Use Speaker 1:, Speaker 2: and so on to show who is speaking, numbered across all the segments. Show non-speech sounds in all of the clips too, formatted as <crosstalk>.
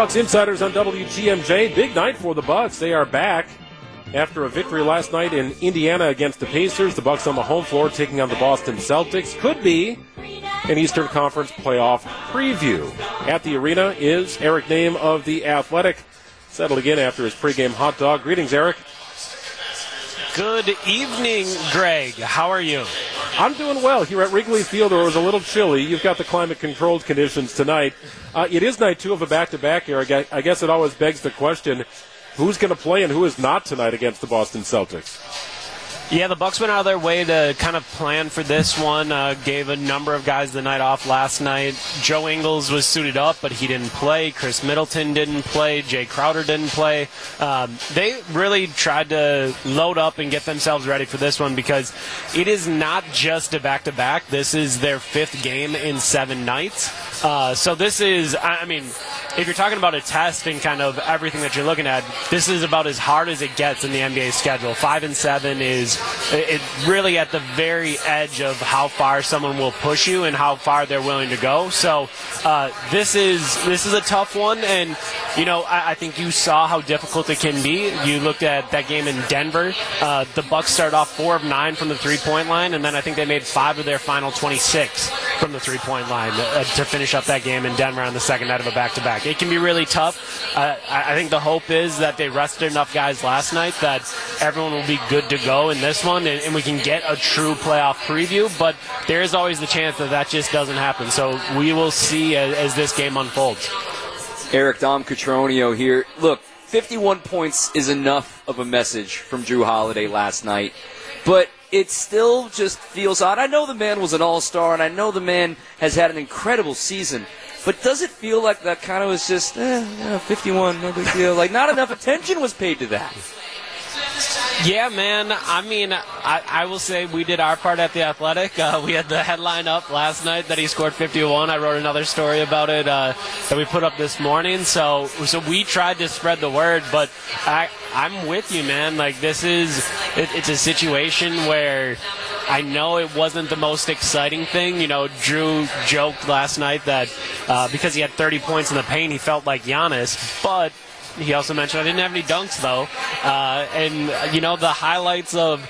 Speaker 1: Bucks Insiders on WTMJ. Big night for the Bucks. They are back after a victory last night in Indiana against the Pacers. The Bucks on the home floor taking on the Boston Celtics. Could be an Eastern Conference playoff preview. At the arena is Eric Nehm of the Athletic, Settled again after his pregame hot dog. Greetings, Eric.
Speaker 2: Good evening, Greg. How are you?
Speaker 1: I'm doing well here at Wrigley Field, where it was a little chilly. You've got the climate-controlled conditions tonight. Uh, it is night two of a back-to-back here. I guess it always begs the question: Who's going to play and who is not tonight against the Boston Celtics?
Speaker 2: Yeah, the Bucks went out of their way to kind of plan for this one. Uh, gave a number of guys the night off last night. Joe Ingles was suited up, but he didn't play. Khris Middleton didn't play. Jae Crowder didn't play. Um, they really tried to load up and get themselves ready for this one because it is not just a back-to-back. This is their fifth game in seven nights. Uh, so this is, I mean, if you're talking about a test and kind of everything that you're looking at, this is about as hard as it gets in the NBA schedule. Five and seven is it really at the very edge of how far someone will push you and how far they're willing to go. So uh, this is this is a tough one, and you know I, I, think you saw how difficult it can be. You looked at that game in Denver. Uh, the Bucks started off four of nine from the three point line, and then I think they made five of their final 26 from the three point line uh, to finish up that game in Denver on the second night of a back to back. It can be really tough. Uh, I, I think the hope is that they rested enough guys last night that everyone will be good to go in this one, and, and we can get a true playoff preview. But there is always the chance that that just doesn't happen. So we will see as, as this game unfolds.
Speaker 3: Eric Dom Cotroneo here. Look, 51 points is enough of a message from Jrue Holiday last night, but it still just feels odd. I know the man was an all star, and I know the man has had an incredible season. But does it feel like that kind of was just eh, yeah, 51, no big deal? Like not enough attention was paid to that.
Speaker 2: Yeah, man. I mean, I, I, will say we did our part at the Athletic. Uh, we had the headline up last night that he scored 51. I wrote another story about it uh, that we put up this morning. So, so we tried to spread the word, but I, I'm with you, man. Like this is, it, it's a situation where I know it wasn't the most exciting thing. You know, Jrue joked last night that uh, because he had 30 points in the paint, he felt like Giannis, but he also mentioned I didn't have any dunks though, uh, and you know the highlights of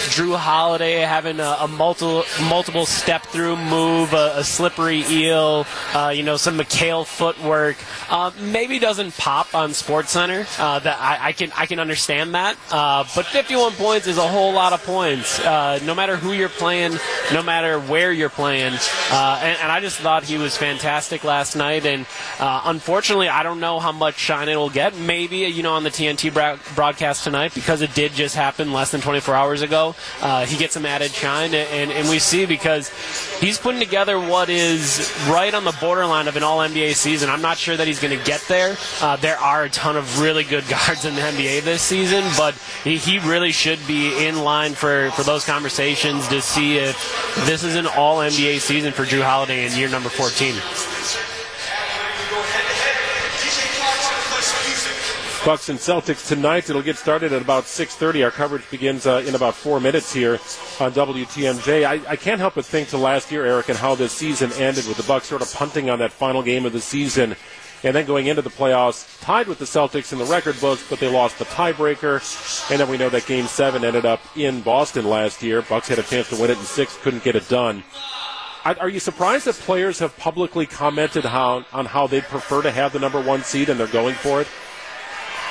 Speaker 2: Jrue Holiday having a, a multiple multiple step through move, a, a slippery eel, uh, you know, some McHale footwork. Uh, maybe doesn't pop on Sports Center. Uh, that I, I, can I can understand that. Uh, but 51 points is a whole lot of points. Uh, no matter who you're playing, no matter where you're playing, uh, and, and, I just thought he was fantastic last night. And unfortunately, I don't know how much shine it will get. Maybe you know on the TNT broadcast tonight because it did just happen less than 24 hours ago uh, he gets some added shine, and, and we see because he's putting together what is right on the borderline of an All NBA season. I'm not sure that he's going to get there. Uh, there are a ton of really good <laughs> guards in the NBA this season, but he, he really should be in line for, for those conversations to see if this is an All NBA season for Jrue Holiday in year number 14.
Speaker 1: Bucks and Celtics tonight. It'll get started at about 6:30. Our coverage begins uh, in about four minutes here on WTMJ. I, I, can't help but think to last year, Eric, and how this season ended with the Bucks sort of punting on that final game of the season, and then going into the playoffs tied with the Celtics in the record books, but they lost the tiebreaker, and then we know that Game Seven ended up in Boston last year. Bucks had a chance to win it in six, couldn't get it done. Are you surprised that players have publicly commented how, on how they'd prefer to have the number one seed and they're going for it?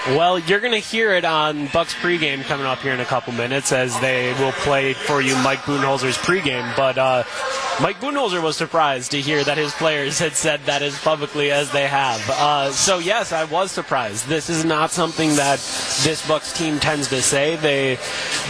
Speaker 2: Well, you're going to hear it on Bucks pregame coming up here in a couple minutes as they will play for you Mike Budenholzer's pregame. But uh, Mike Budenholzer was surprised to hear that his players had said that as publicly as they have. Uh, so yes, I was surprised. This is not something that this Bucks team tends to say. They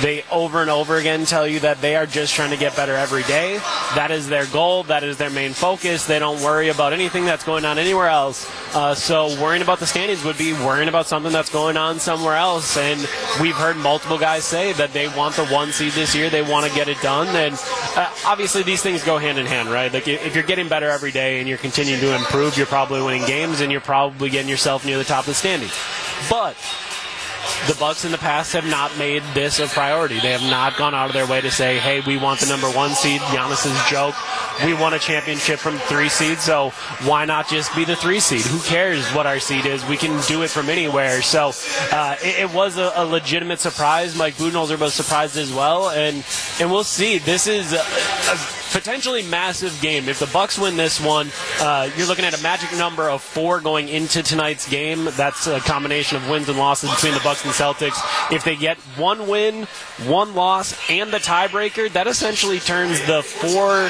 Speaker 2: they over and over again tell you that they are just trying to get better every day. That is their goal. That is their main focus. They don't worry about anything that's going on anywhere else. Uh, so worrying about the standings would be worrying about something that's going on somewhere else. And we've heard multiple guys say that they want the one seed this year. They want to get it done. And uh, obviously these things go hand in hand, right? Like if you're getting better every day and you're continuing to improve, you're probably winning games and you're probably getting yourself near the top of the standings. But the Bucks in the past have not made this a priority. They have not gone out of their way to say, "Hey, we want the number one seed." Giannis's joke we won a championship from three seed, so why not just be the three seed? Who cares what our seed is? We can do it from anywhere. So uh, it, it, was a, a, legitimate surprise. Mike Budenholzer was surprised as well, and and we'll see. This is. A, a, potentially massive game. If the Bucks win this one, uh, you're looking at a magic number of four going into tonight's game. That's a combination of wins and losses between the Bucks and Celtics. If they get one win, one loss, and the tiebreaker, that essentially turns the four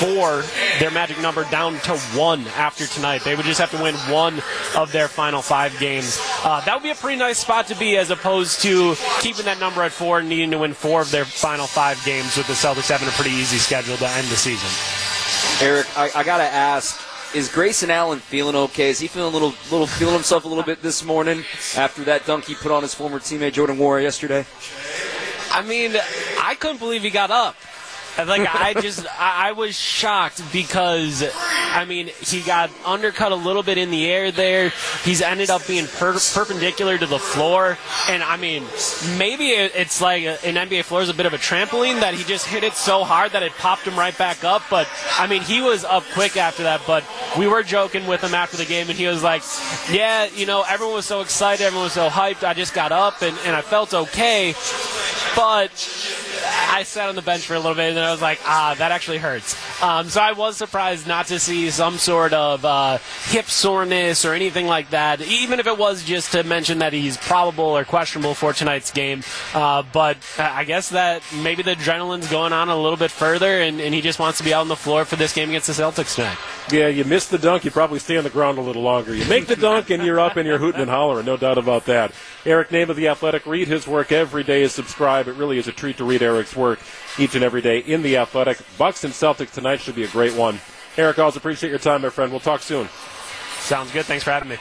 Speaker 2: four their magic number down to one after tonight. They would just have to win one of their final five games. Uh, that would be a pretty nice spot to be, as opposed to keeping that number at four and needing to win four of their final five games with the Celtics having a pretty easy schedule to end the season.
Speaker 3: Eric, I, I got to ask. Is Grayson Allen feeling okay? Is he feeling a little, little feeling himself a little bit this morning after that dunk he put on his former teammate Jordan Nwora yesterday?
Speaker 2: I mean, I couldn't believe he got up. Like I just I, I was shocked because I mean he got undercut a little bit in the air there. He's ended up being per- perpendicular to the floor, and I mean maybe it's like uh, an NBA floor is a bit of a trampoline that he just hit it so hard that it popped him right back up. But I mean he was up quick after that. But we were joking with him after the game, and he was like, "Yeah, you know everyone was so excited, everyone was so hyped. I just got up and, and I felt okay, but." I sat on the bench for a little bit and I was like, ah, that actually hurts. Um, so I was surprised not to see some sort of uh, hip soreness or anything like that, even if it was just to mention that he's probable or questionable for tonight's game. Uh, but I guess that maybe the adrenaline's going on a little bit further and, and he just wants to be out on the floor for this game against the Celtics tonight.
Speaker 1: Yeah, you missed the dunk. You probably stay on the ground a little longer. You make the dunk and you're up and you're hooting and hollering. No doubt about that. Eric Nehm of The Athletic. Read his work every day. And subscribe. It really is a treat to read Eric's work each and every day in The Athletic. Bucks and Celtics tonight should be a great one. Eric, always appreciate your time, my friend. We'll talk soon.
Speaker 2: Sounds good. Thanks for having me.